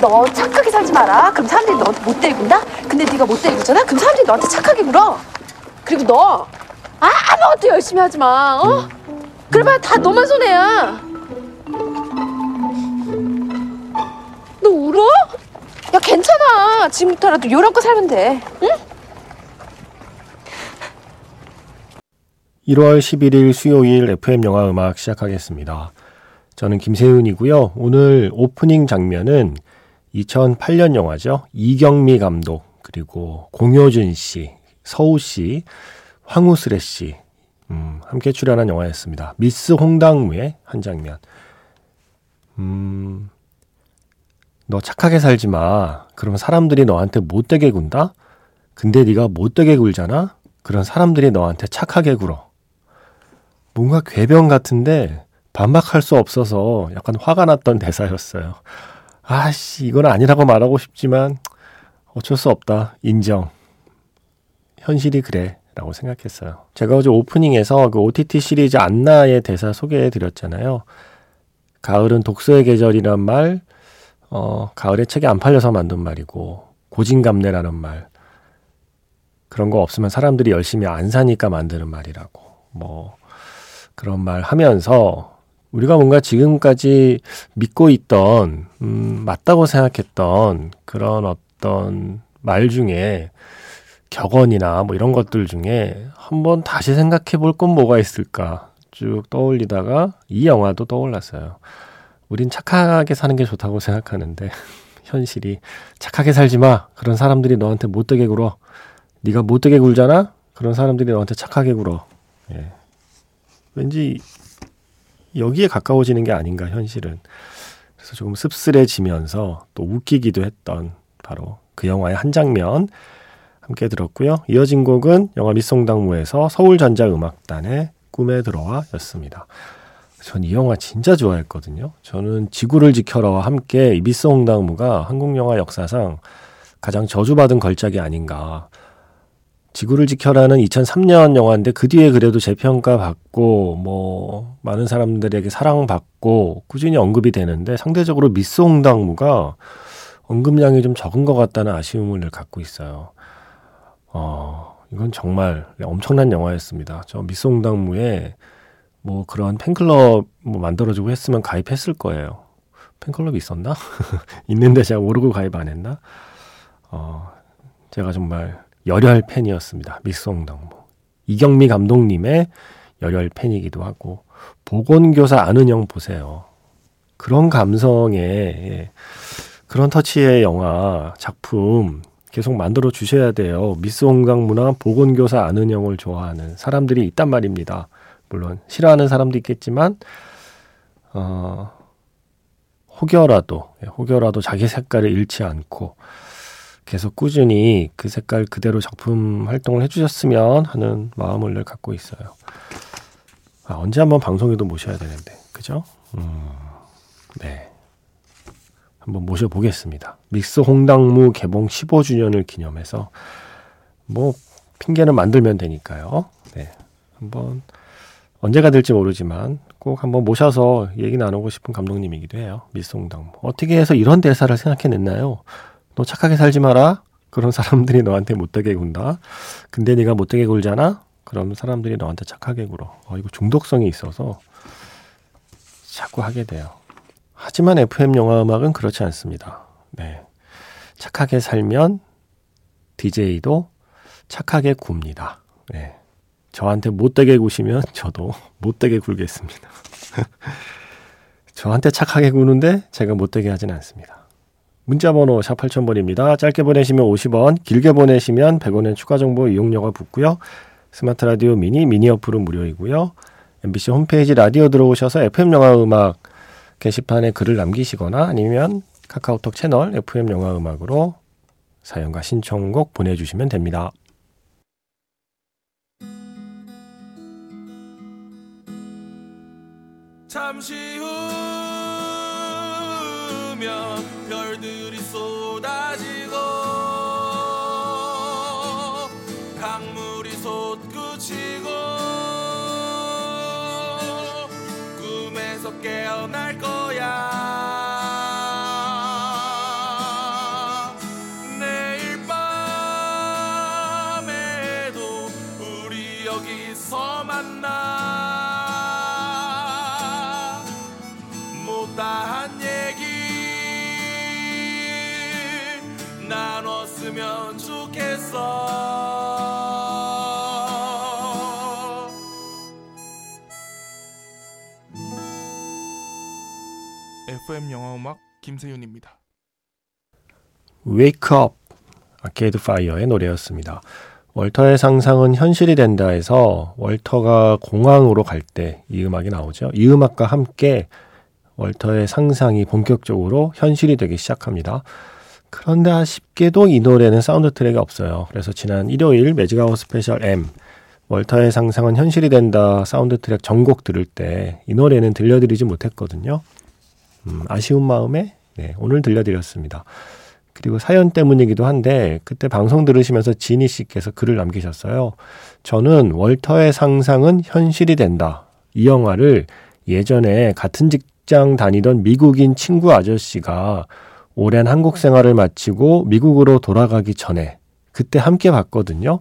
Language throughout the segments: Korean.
너 착하게 살지 마라. 그럼 사람들이 너한테 못되게 군다? 근데 네가 못되게 굴잖아? 그럼 사람들이 너한테 착하게 굴어. 그리고 너 아무것도 열심히 하지 마. 어? 그래봐야 다 너만 손해야. 너 울어? 야 괜찮아. 지금부터라도 요렇게 살면 돼. 응? 1월 11일 수요일 FM 영화 음악 시작하겠습니다. 저는 김세윤이고요. 오늘 오프닝 장면은 2008년 영화죠. 이경미 감독, 그리고 공효준 씨, 서우 씨, 황우스레 씨, 음, 함께 출연한 영화였습니다. 미스 홍당무의 한 장면. 음, 너 착하게 살지 마. 그러면 사람들이 너한테 못되게 군다? 근데 네가 못되게 굴잖아? 그런 사람들이 너한테 착하게 굴어. 뭔가 괴변 같은데 반박할 수 없어서 약간 화가 났던 대사였어요. 아씨, 이건 아니라고 말하고 싶지만 어쩔 수 없다. 인정. 현실이 그래. 라고 생각했어요. 제가 어제 오프닝에서 그 OTT 시리즈 안나의 대사 소개해 드렸잖아요. 가을은 독서의 계절이란 말, 어, 가을에 책이 안 팔려서 만든 말이고, 고진감래라는 말. 그런 거 없으면 사람들이 열심히 안 사니까 만드는 말이라고. 뭐, 그런 말 하면서 우리가 뭔가 지금까지 믿고 있던, 음, 맞다고 생각했던 그런 어떤 말 중에 격언이나 뭐 이런 것들 중에 한번 다시 생각해 볼 건 뭐가 있을까 쭉 떠올리다가 이 영화도 떠올랐어요. 우린 착하게 사는 게 좋다고 생각하는데 현실이 착하게 살지 마. 그런 사람들이 너한테 못되게 굴어. 네가 못되게 굴잖아. 그런 사람들이 너한테 착하게 굴어. 예. 왠지 여기에 가까워지는 게 아닌가 현실은. 그래서 조금 씁쓸해지면서 또 웃기기도 했던 바로 그 영화의 한 장면 함께 들었고요. 이어진 곡은 영화 미송당무에서 서울전자음악단의 꿈에 들어와 였습니다. 전 이 영화 진짜 좋아했거든요. 저는 지구를 지켜라와 함께 이 미송당무가 한국 영화 역사상 가장 저주받은 걸작이 아닌가. 지구를 지켜라는 2003년 영화인데 그 뒤에 그래도 재평가 받고 뭐 많은 사람들에게 사랑받고 꾸준히 언급이 되는데 상대적으로 미스 홍당무가 언급량이 좀 적은 것 같다는 아쉬움을 갖고 있어요. 어, 이건 정말 엄청난 영화였습니다. 저 미스 홍당무에 뭐 그런 팬클럽 뭐 만들어주고 했으면 가입했을 거예요. 팬클럽이 있었나? 있는데 제가 모르고 가입 안 했나? 어, 제가 정말 열혈 팬이었습니다. 뭐 이경미 감독님의 열혈 팬이기도 하고 보건교사 형 보세요. 그런 감성의 예, 그런 터치의 영화 작품 계속 만들어 주셔야 돼요. 미스 홍강무나 보건교사 형을 좋아하는 사람들이 있단 말입니다. 물론 싫어하는 사람도 있겠지만 어, 혹여라도 예, 혹여라도 자기 색깔을 잃지 않고 계속 꾸준히 그 색깔 그대로 작품 활동을 해주셨으면 하는 마음을 늘 갖고 있어요. 아, 언제 한번 방송에도 모셔야 되는데, 그죠? 음, 네. 한번 모셔보겠습니다. 믹스 홍당무 개봉 15주년을 기념해서, 뭐, 핑계는 만들면 되니까요. 네. 한번, 언제가 될지 모르지만, 꼭 한번 모셔서 얘기 나누고 싶은 감독님이기도 해요. 믹스 홍당무. 어떻게 해서 이런 대사를 생각해냈나요? 너 착하게 살지 마라. 그런 사람들이 너한테 못되게 군다. 근데 네가 못되게 굴잖아. 그럼 사람들이 너한테 착하게 굴어. 어, 이거 중독성이 있어서 자꾸 하게 돼요. 하지만 FM 영화 음악은 그렇지 않습니다. 네. 착하게 살면 DJ도 착하게 굽니다. 네. 저한테 못되게 구시면 저도 못되게 굴겠습니다. 저한테 착하게 구는데 제가 못되게 하진 않습니다. 문자번호 샵 8000번입니다. 짧게 보내시면 50원, 길게 보내시면 100원의 추가 정보 이용료가 붙고요. 스마트 라디오 미니, 미니 어플은 무료이고요. MBC 홈페이지 라디오 들어오셔서 FM 영화 음악 게시판에 글을 남기시거나 아니면 카카오톡 채널 FM 영화 음악으로 사연과 신청곡 보내주시면 됩니다. 잠시 후면 별들이 쏟아지 나눴으면 좋겠어 FM 영화 음악 김세윤입니다. Wake Up 아케이드 파이어의 노래였습니다. 월터의 상상은 현실이 된다에서 월터가 공항으로 갈 때 이 음악이 나오죠. 이 음악과 함께 월터의 상상이 본격적으로 현실이 되기 시작합니다. 그런데 아쉽게도 이 노래는 사운드 트랙이 없어요. 그래서 지난 일요일 매직아워 스페셜 M 월터의 상상은 현실이 된다 사운드 트랙 전곡 들을 때 이 노래는 들려드리지 못했거든요. 음, 아쉬운 마음에 네, 오늘 들려드렸습니다. 그리고 사연 때문이기도 한데 그때 방송 들으시면서 지니 씨께서 글을 남기셨어요. 저는 월터의 상상은 현실이 된다. 이 영화를 예전에 같은 직장 다니던 미국인 친구 아저씨가 오랜 한국 생활을 마치고 미국으로 돌아가기 전에 그때 함께 봤거든요.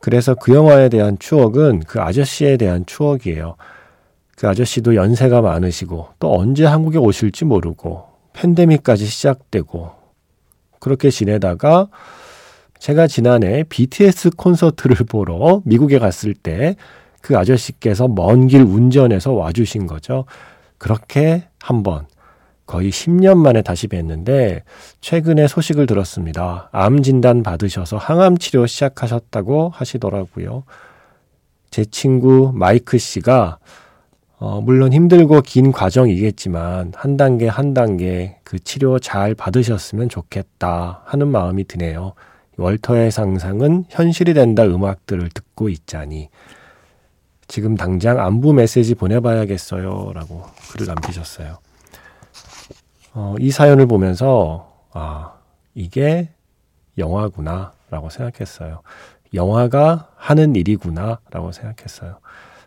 그래서 그 영화에 대한 추억은 그 아저씨에 대한 추억이에요. 그 아저씨도 연세가 많으시고 또 언제 한국에 오실지 모르고 팬데믹까지 시작되고 그렇게 지내다가 제가 지난해 BTS 콘서트를 보러 미국에 갔을 때 그 아저씨께서 먼 길 운전해서 와주신 거죠. 그렇게 한번 거의 10년 만에 다시 뵀는데 최근에 소식을 들었습니다. 암 진단 받으셔서 항암 치료 시작하셨다고 하시더라고요. 제 친구 마이크 씨가 어, 물론 힘들고 긴 과정이겠지만 한 단계 한 단계 그 치료 잘 받으셨으면 좋겠다 하는 마음이 드네요. 월터의 상상은 현실이 된다 음악들을 듣고 있자니 지금 당장 안부 메시지 보내봐야겠어요 라고 글을 남기셨어요. 어, 이 사연을 보면서 아 이게 영화구나 라고 생각했어요. 영화가 하는 일이구나 라고 생각했어요.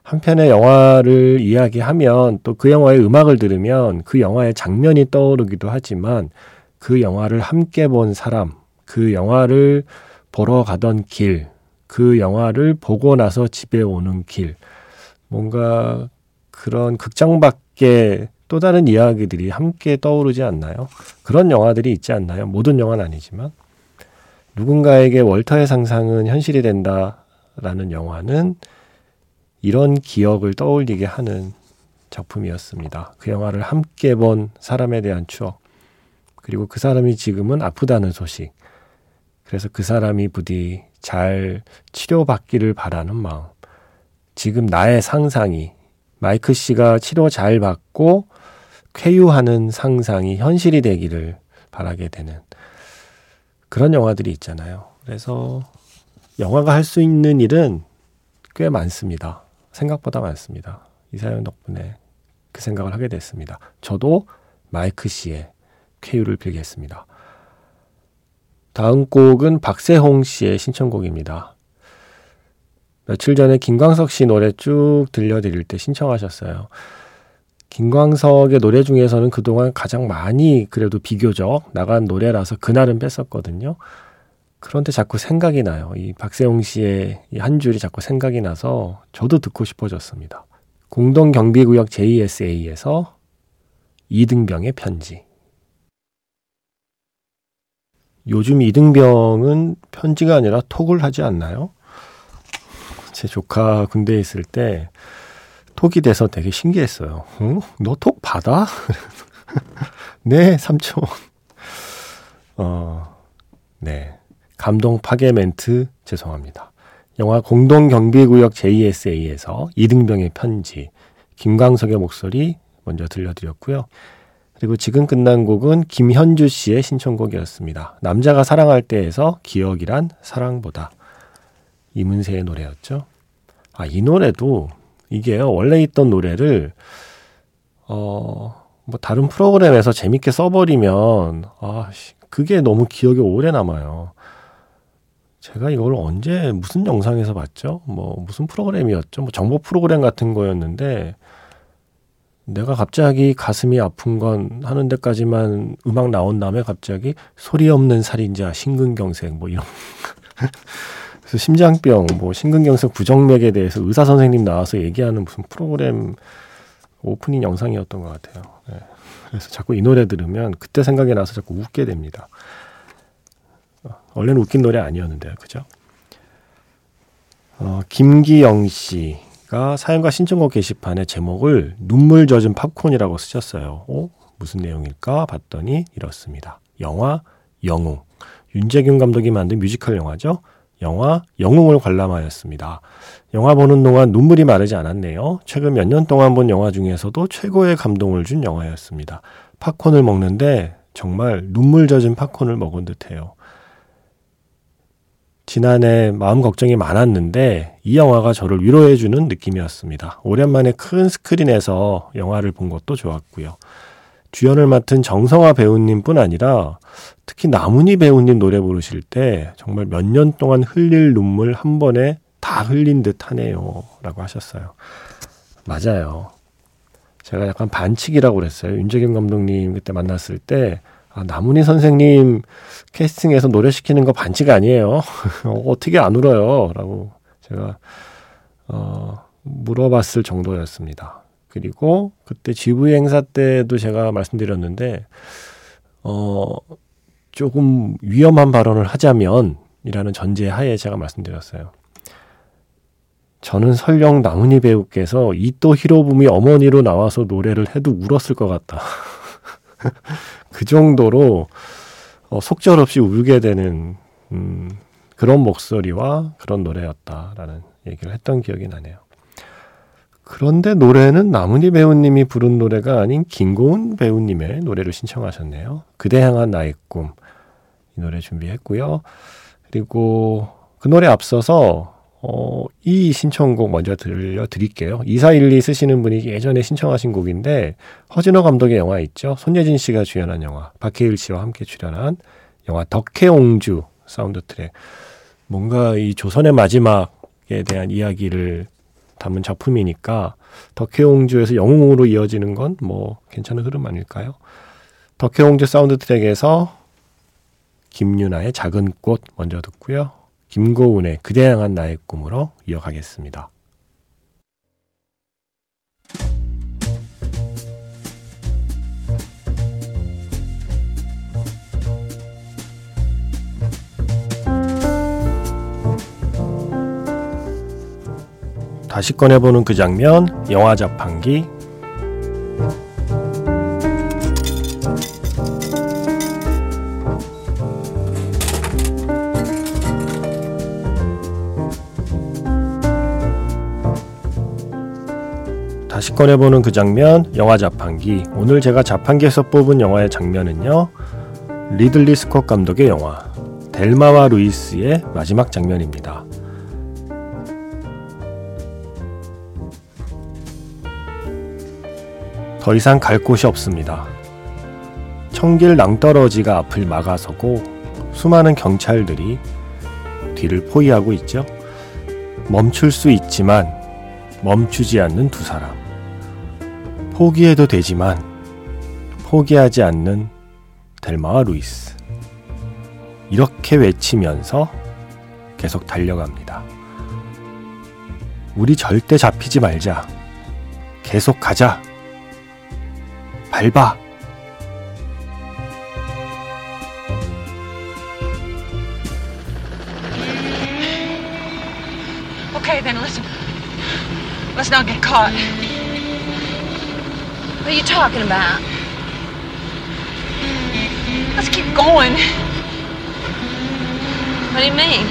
한편의 영화를 이야기하면 또 그 영화의 음악을 들으면 그 영화의 장면이 떠오르기도 하지만 그 영화를 함께 본 사람, 그 영화를 보러 가던 길, 그 영화를 보고 나서 집에 오는 길, 뭔가 그런 극장 밖에 또 다른 이야기들이 함께 떠오르지 않나요? 그런 영화들이 있지 않나요? 모든 영화는 아니지만. 누군가에게 월터의 상상은 현실이 된다라는 영화는 이런 기억을 떠올리게 하는 작품이었습니다. 그 영화를 함께 본 사람에 대한 추억. 그리고 그 사람이 지금은 아프다는 소식. 그래서 그 사람이 부디 잘 치료받기를 바라는 마음. 지금 나의 상상이 마이크 씨가 치료 잘 받고 쾌유하는 상상이 현실이 되기를 바라게 되는 그런 영화들이 있잖아요. 그래서 영화가 할 수 있는 일은 꽤 많습니다. 생각보다 많습니다. 이 사연 덕분에 그 생각을 하게 됐습니다. 저도 마이크 씨의 쾌유를 빌겠습니다. 다음 곡은 박세홍 씨의 신청곡입니다. 며칠 전에 김광석 씨 노래 쭉 들려드릴 때 신청하셨어요. 김광석의 노래 중에서는 그동안 가장 많이 그래도 비교적 나간 노래라서 그날은 뺐었거든요. 그런데 자꾸 생각이 나요. 이 박세홍 씨의 이 한 줄이 자꾸 생각이 나서 저도 듣고 싶어졌습니다. 공동경비구역 JSA에서 이등병의 편지. 요즘 이등병은 편지가 아니라 톡을 하지 않나요? 제 조카 군대에 있을 때 톡이 돼서 되게 신기했어요. 어? 너톡 받아? 네, 삼촌. 어, 네. 감동 파괴 멘트 죄송합니다. 영화 공동경비구역 JSA에서 이등병의 편지, 김광석의 목소리 먼저 들려드렸고요. 그리고 지금 끝난 곡은 김현주 씨의 신청곡이었습니다. 남자가 사랑할 때에서 기억이란 사랑보다. 이문세의 노래였죠. 아, 이 노래도 이게요, 원래 있던 노래를, 어, 뭐 다른 프로그램에서 재밌게 써버리면, 아, 그게 너무 기억에 오래 남아요. 제가 이걸 언제 무슨 영상에서 봤죠? 뭐 무슨 프로그램이었죠? 뭐 정보 프로그램 같은 거였는데 내가 갑자기 가슴이 아픈 건 하는 데까지만 음악 나온 다음에 갑자기 소리 없는 살인자 심근경색 뭐 이런 그래서 심장병 뭐 심근경색 부정맥에 대해서 의사 선생님 나와서 얘기하는 무슨 프로그램 오프닝 영상이었던 것 같아요. 네. 그래서 자꾸 이 노래 들으면 그때 생각이 나서 자꾸 웃게 됩니다. 어, 원래는 웃긴 노래 아니었는데요. 그죠? 어, 김기영 씨가 사연과 신청곡 게시판에 제목을 눈물 젖은 팝콘이라고 쓰셨어요. 어? 무슨 내용일까 봤더니 이렇습니다. 영화 영웅. 윤재균 감독이 만든 뮤지컬 영화죠. 영화 영웅을 관람하였습니다. 영화 보는 동안 눈물이 마르지 않았네요. 최근 몇 년 동안 본 영화 중에서도 최고의 감동을 준 영화였습니다. 팝콘을 먹는데 정말 눈물 젖은 팝콘을 먹은 듯해요. 지난해 마음 걱정이 많았는데 이 영화가 저를 위로해주는 느낌이었습니다. 오랜만에 큰 스크린에서 영화를 본 것도 좋았고요. 주연을 맡은 정성화 배우님뿐 아니라 특히 나문희 배우님 노래 부르실 때 정말 몇 년 동안 흘릴 눈물 한 번에 다 흘린 듯 하네요. 라고 하셨어요. 맞아요. 제가 약간 반칙이라고 그랬어요. 윤재경 감독님 그때 만났을 때 아, 나문희 선생님 캐스팅에서 노래 시키는 거 반칙 아니에요. 어떻게 안 울어요? 라고 제가 어, 물어봤을 정도였습니다. 그리고 그때 GV 행사 때도 제가 말씀드렸는데 어 조금 위험한 발언을 하자면이라는 전제 하에 제가 말씀드렸어요. 저는 설령 나문희 배우께서 이또 히로부미 어머니로 나와서 노래를 해도 울었을 것 같다. 그 정도로 어, 속절없이 울게 되는 음, 그런 목소리와 그런 노래였다라는 얘기를 했던 기억이 나네요. 그런데 노래는 나문희 배우님이 부른 노래가 아닌 김고은 배우님의 노래를 신청하셨네요. 그대 향한 나의 꿈. 이 노래 준비했고요. 그리고 그 노래 앞서서 어, 이 신청곡 먼저 들려드릴게요. 2412 쓰시는 분이 예전에 신청하신 곡인데, 허진호 감독의 영화 있죠? 손예진 씨가 주연한 영화, 박해일 씨와 함께 출연한 영화 덕혜옹주 사운드 트랙. 뭔가 이 조선의 마지막에 대한 이야기를 담은 작품이니까, 덕혜옹주에서 영웅으로 이어지는 건 뭐 괜찮은 흐름 아닐까요? 덕혜옹주 사운드 트랙에서 김유나의 작은 꽃 먼저 듣고요. 김고운의 그대 향한 나의 꿈으로 이어가겠습니다. 다시 꺼내보는 그 장면, 영화 자판기, 다시 꺼내보는 그 장면, 영화 자판기. 오늘 제가 자판기에서 뽑은 영화의 장면은요, 리들리 스콧 감독의 영화, 델마와 루이스의 마지막 장면입니다. 더 이상 갈 곳이 없습니다. 천길 낭떠러지가 앞을 막아서고 수많은 경찰들이 뒤를 포위하고 있죠. 멈출 수 있지만 멈추지 않는 두 사람. 포기해도 되지만 포기하지 않는 델마와 루이스. 이렇게 외치면서 계속 달려갑니다. 우리 절대 잡히지 말자. 계속 가자. Okay, then listen. Let's not get caught. What are you talking about? Let's keep going. What do you mean?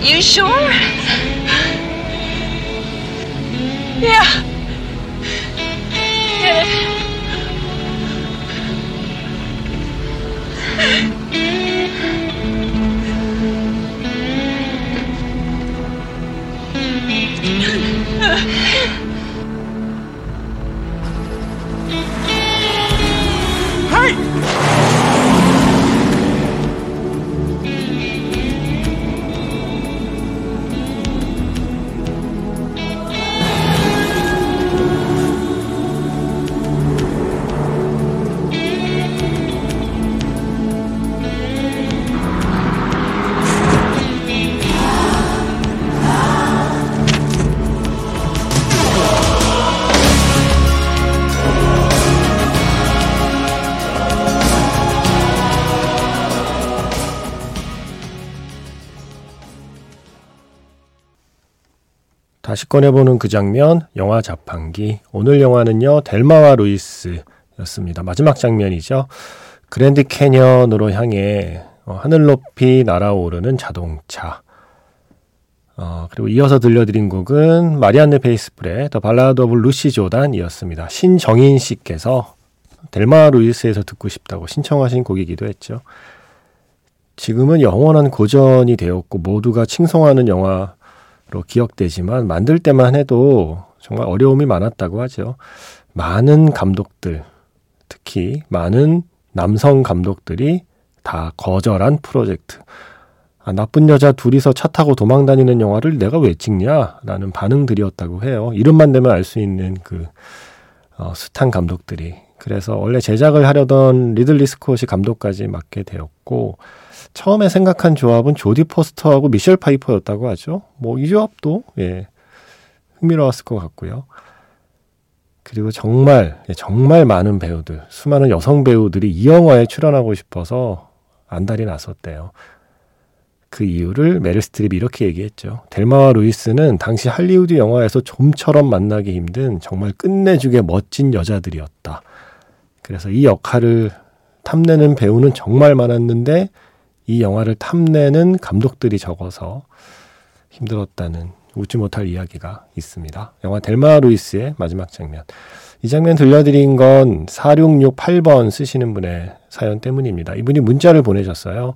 You sure? Yeah. It. 다시 꺼내보는 그 장면, 영화 자판기. 오늘 영화는요, 델마와 루이스였습니다. 마지막 장면이죠. 그랜드 캐년으로 향해 어, 하늘 높이 날아오르는 자동차. 어, 그리고 이어서 들려드린 곡은 마리안느 페이스풀의 The Ballad of Lucy Jordan이었습니다. 신정인 씨께서 델마 루이스에서 듣고 싶다고 신청하신 곡이기도 했죠. 지금은 영원한 고전이 되었고 모두가 칭송하는 영화 로 기억되지만 만들 때만 해도 정말 어려움이 많았다고 하죠. 많은 감독들, 특히 많은 남성 감독들이 다 거절한 프로젝트. 아, 나쁜 여자 둘이서 차 타고 도망 다니는 영화를 내가 왜 찍냐 라는 반응들이었다고 해요. 이름만 대면 알 수 있는 그 어, 숱한 감독들이. 그래서 원래 제작을 하려던 리들리 스콧이 감독까지 맡게 되었고 처음에 생각한 조합은 조디 포스터하고 미셸 파이퍼였다고 하죠. 뭐 이 조합도 예, 흥미로웠을 것 같고요. 그리고 정말 예, 정말 많은 배우들, 수많은 여성 배우들이 이 영화에 출연하고 싶어서 안달이 났었대요. 그 이유를 메릴 스트립이 이렇게 얘기했죠. 델마와 루이스는 당시 할리우드 영화에서 좀처럼 만나기 힘든 정말 끝내주게 멋진 여자들이었다. 그래서 이 역할을 탐내는 배우는 정말 많았는데 이 영화를 탐내는 감독들이 적어서 힘들었다는 웃지 못할 이야기가 있습니다. 영화 델마 루이스의 마지막 장면. 이 장면 들려드린 건 4668번 쓰시는 분의 사연 때문입니다. 이분이 문자를 보내셨어요.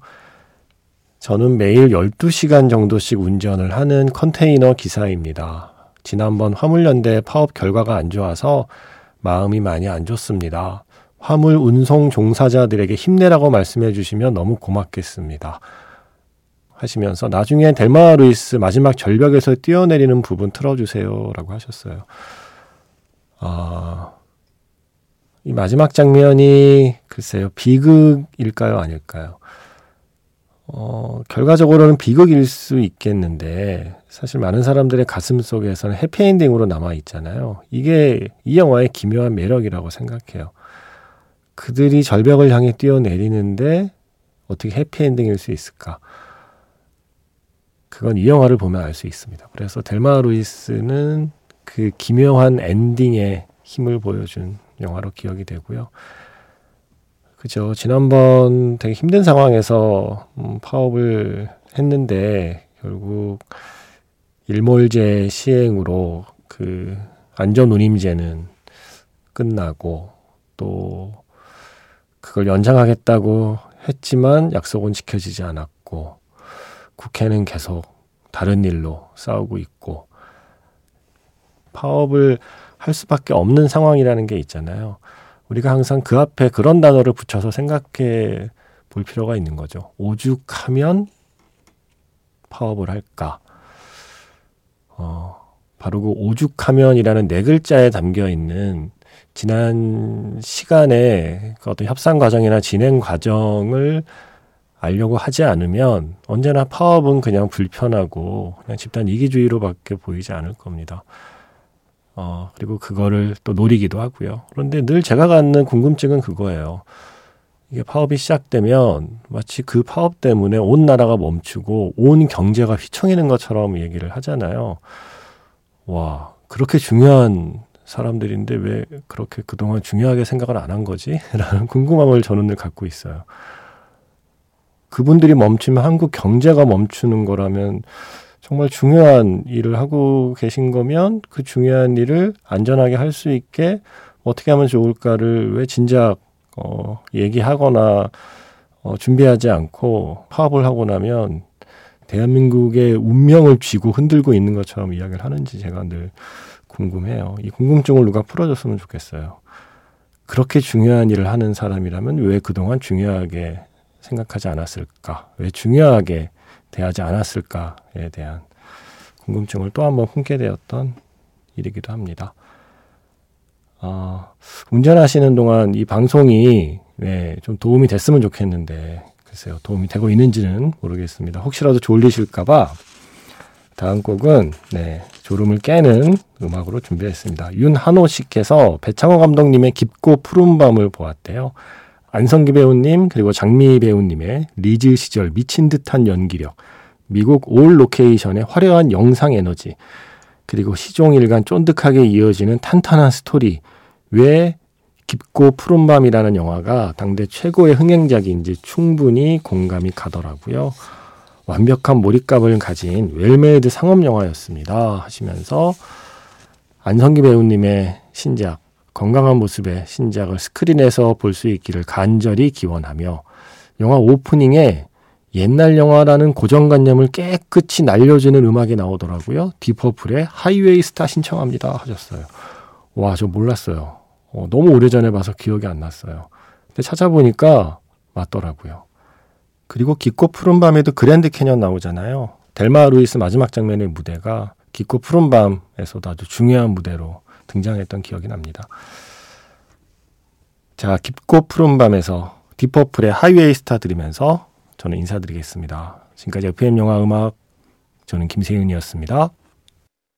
저는 매일 12시간 정도씩 운전을 하는 컨테이너 기사입니다. 지난번 화물연대 파업 결과가 안 좋아서 마음이 많이 안 좋습니다. 화물 운송 종사자들에게 힘내라고 말씀해 주시면 너무 고맙겠습니다. 하시면서 나중에 델마 루이스 마지막 절벽에서 뛰어내리는 부분 틀어주세요. 라고 하셨어요. 아, 이 마지막 장면이 글쎄요, 비극일까요? 아닐까요? 어, 결과적으로는 비극일 수 있겠는데, 사실 많은 사람들의 가슴 속에서는 해피엔딩으로 남아 있잖아요. 이게 이 영화의 기묘한 매력이라고 생각해요. 그들이 절벽을 향해 뛰어내리는데 어떻게 해피엔딩일 수 있을까? 그건 이 영화를 보면 알 수 있습니다. 그래서 델마 루이스는 그 기묘한 엔딩에 힘을 보여준 영화로 기억이 되고요. 그죠. 지난번 되게 힘든 상황에서 음, 파업을 했는데 결국 일몰제 시행으로 그 안전운임제는 끝나고 또 그걸 연장하겠다고 했지만 약속은 지켜지지 않았고 국회는 계속 다른 일로 싸우고 있고 파업을 할 수밖에 없는 상황이라는 게 있잖아요. 우리가 항상 그 앞에 그런 단어를 붙여서 생각해 볼 필요가 있는 거죠. 오죽하면 파업을 할까? 어, 바로 그 오죽하면이라는 네 글자에 담겨 있는 지난 시간에 그 어떤 협상 과정이나 진행 과정을 알려고 하지 않으면 언제나 파업은 그냥 불편하고 그냥 집단 이기주의로밖에 보이지 않을 겁니다. 어, 그리고 그거를 또 노리기도 하고요. 그런데 늘 제가 갖는 궁금증은 그거예요. 이게 파업이 시작되면 마치 그 파업 때문에 온 나라가 멈추고 온 경제가 휘청이는 것처럼 얘기를 하잖아요. 와, 그렇게 중요한 사람들인데 왜 그렇게 그동안 중요하게 생각을 안 한 거지? 라는 궁금함을 저는 늘 갖고 있어요. 그분들이 멈추면 한국 경제가 멈추는 거라면 정말 중요한 일을 하고 계신 거면 그 중요한 일을 안전하게 할 수 있게 어떻게 하면 좋을까를 왜 진작 어, 얘기하거나 어, 준비하지 않고 파업을 하고 나면 대한민국의 운명을 쥐고 흔들고 있는 것처럼 이야기를 하는지 제가 늘 궁금해요. 이 궁금증을 누가 풀어줬으면 좋겠어요. 그렇게 중요한 일을 하는 사람이라면 왜 그동안 중요하게 생각하지 않았을까? 왜 중요하게 대하지 않았을까에 대한 궁금증을 또 한번 품게 되었던 일이기도 합니다. 어, 운전하시는 동안 이 방송이 네, 좀 도움이 됐으면 좋겠는데 글쎄요 도움이 되고 있는지는 모르겠습니다. 혹시라도 졸리실까봐 다음 곡은 네, 졸음을 깨는 음악으로 준비했습니다. 윤한호 씨께서 배창호 감독님의 깊고 푸른 밤을 보았대요. 안성기 배우님 그리고 장미 배우님의 리즈 시절 미친 듯한 연기력, 미국 all 로케이션의 화려한 영상 에너지, 그리고 시종일관 쫀득하게 이어지는 탄탄한 스토리. 왜 깊고 푸른 밤이라는 영화가 당대 최고의 흥행작인지 충분히 공감이 가더라고요. 완벽한 몰입감을 가진 well-made 상업 영화였습니다. 하시면서 안성기 배우님의 신작 건강한 모습의 신작을 스크린에서 볼 수 있기를 간절히 기원하며 영화 오프닝에 옛날 영화라는 고정관념을 깨끗이 날려주는 음악이 나오더라고요. Deep Purple의 Highway Star 신청합니다 하셨어요. 와, 저 몰랐어요. 어, 너무 오래전에 봐서 기억이 안 났어요. 근데 찾아보니까 맞더라고요. 그리고 깊고 푸른 밤에도 그랜드 캐년 나오잖아요. 델마와 루이스 마지막 장면의 무대가 깊고 푸른 밤에서도 아주 중요한 무대로 등장했던 기억이 납니다. 자, 깊고 푸른 밤에서 디퍼플의 하이웨이 스타 들으면서 저는 인사드리겠습니다. 지금까지 FM 영화 음악 저는 김세윤이었습니다.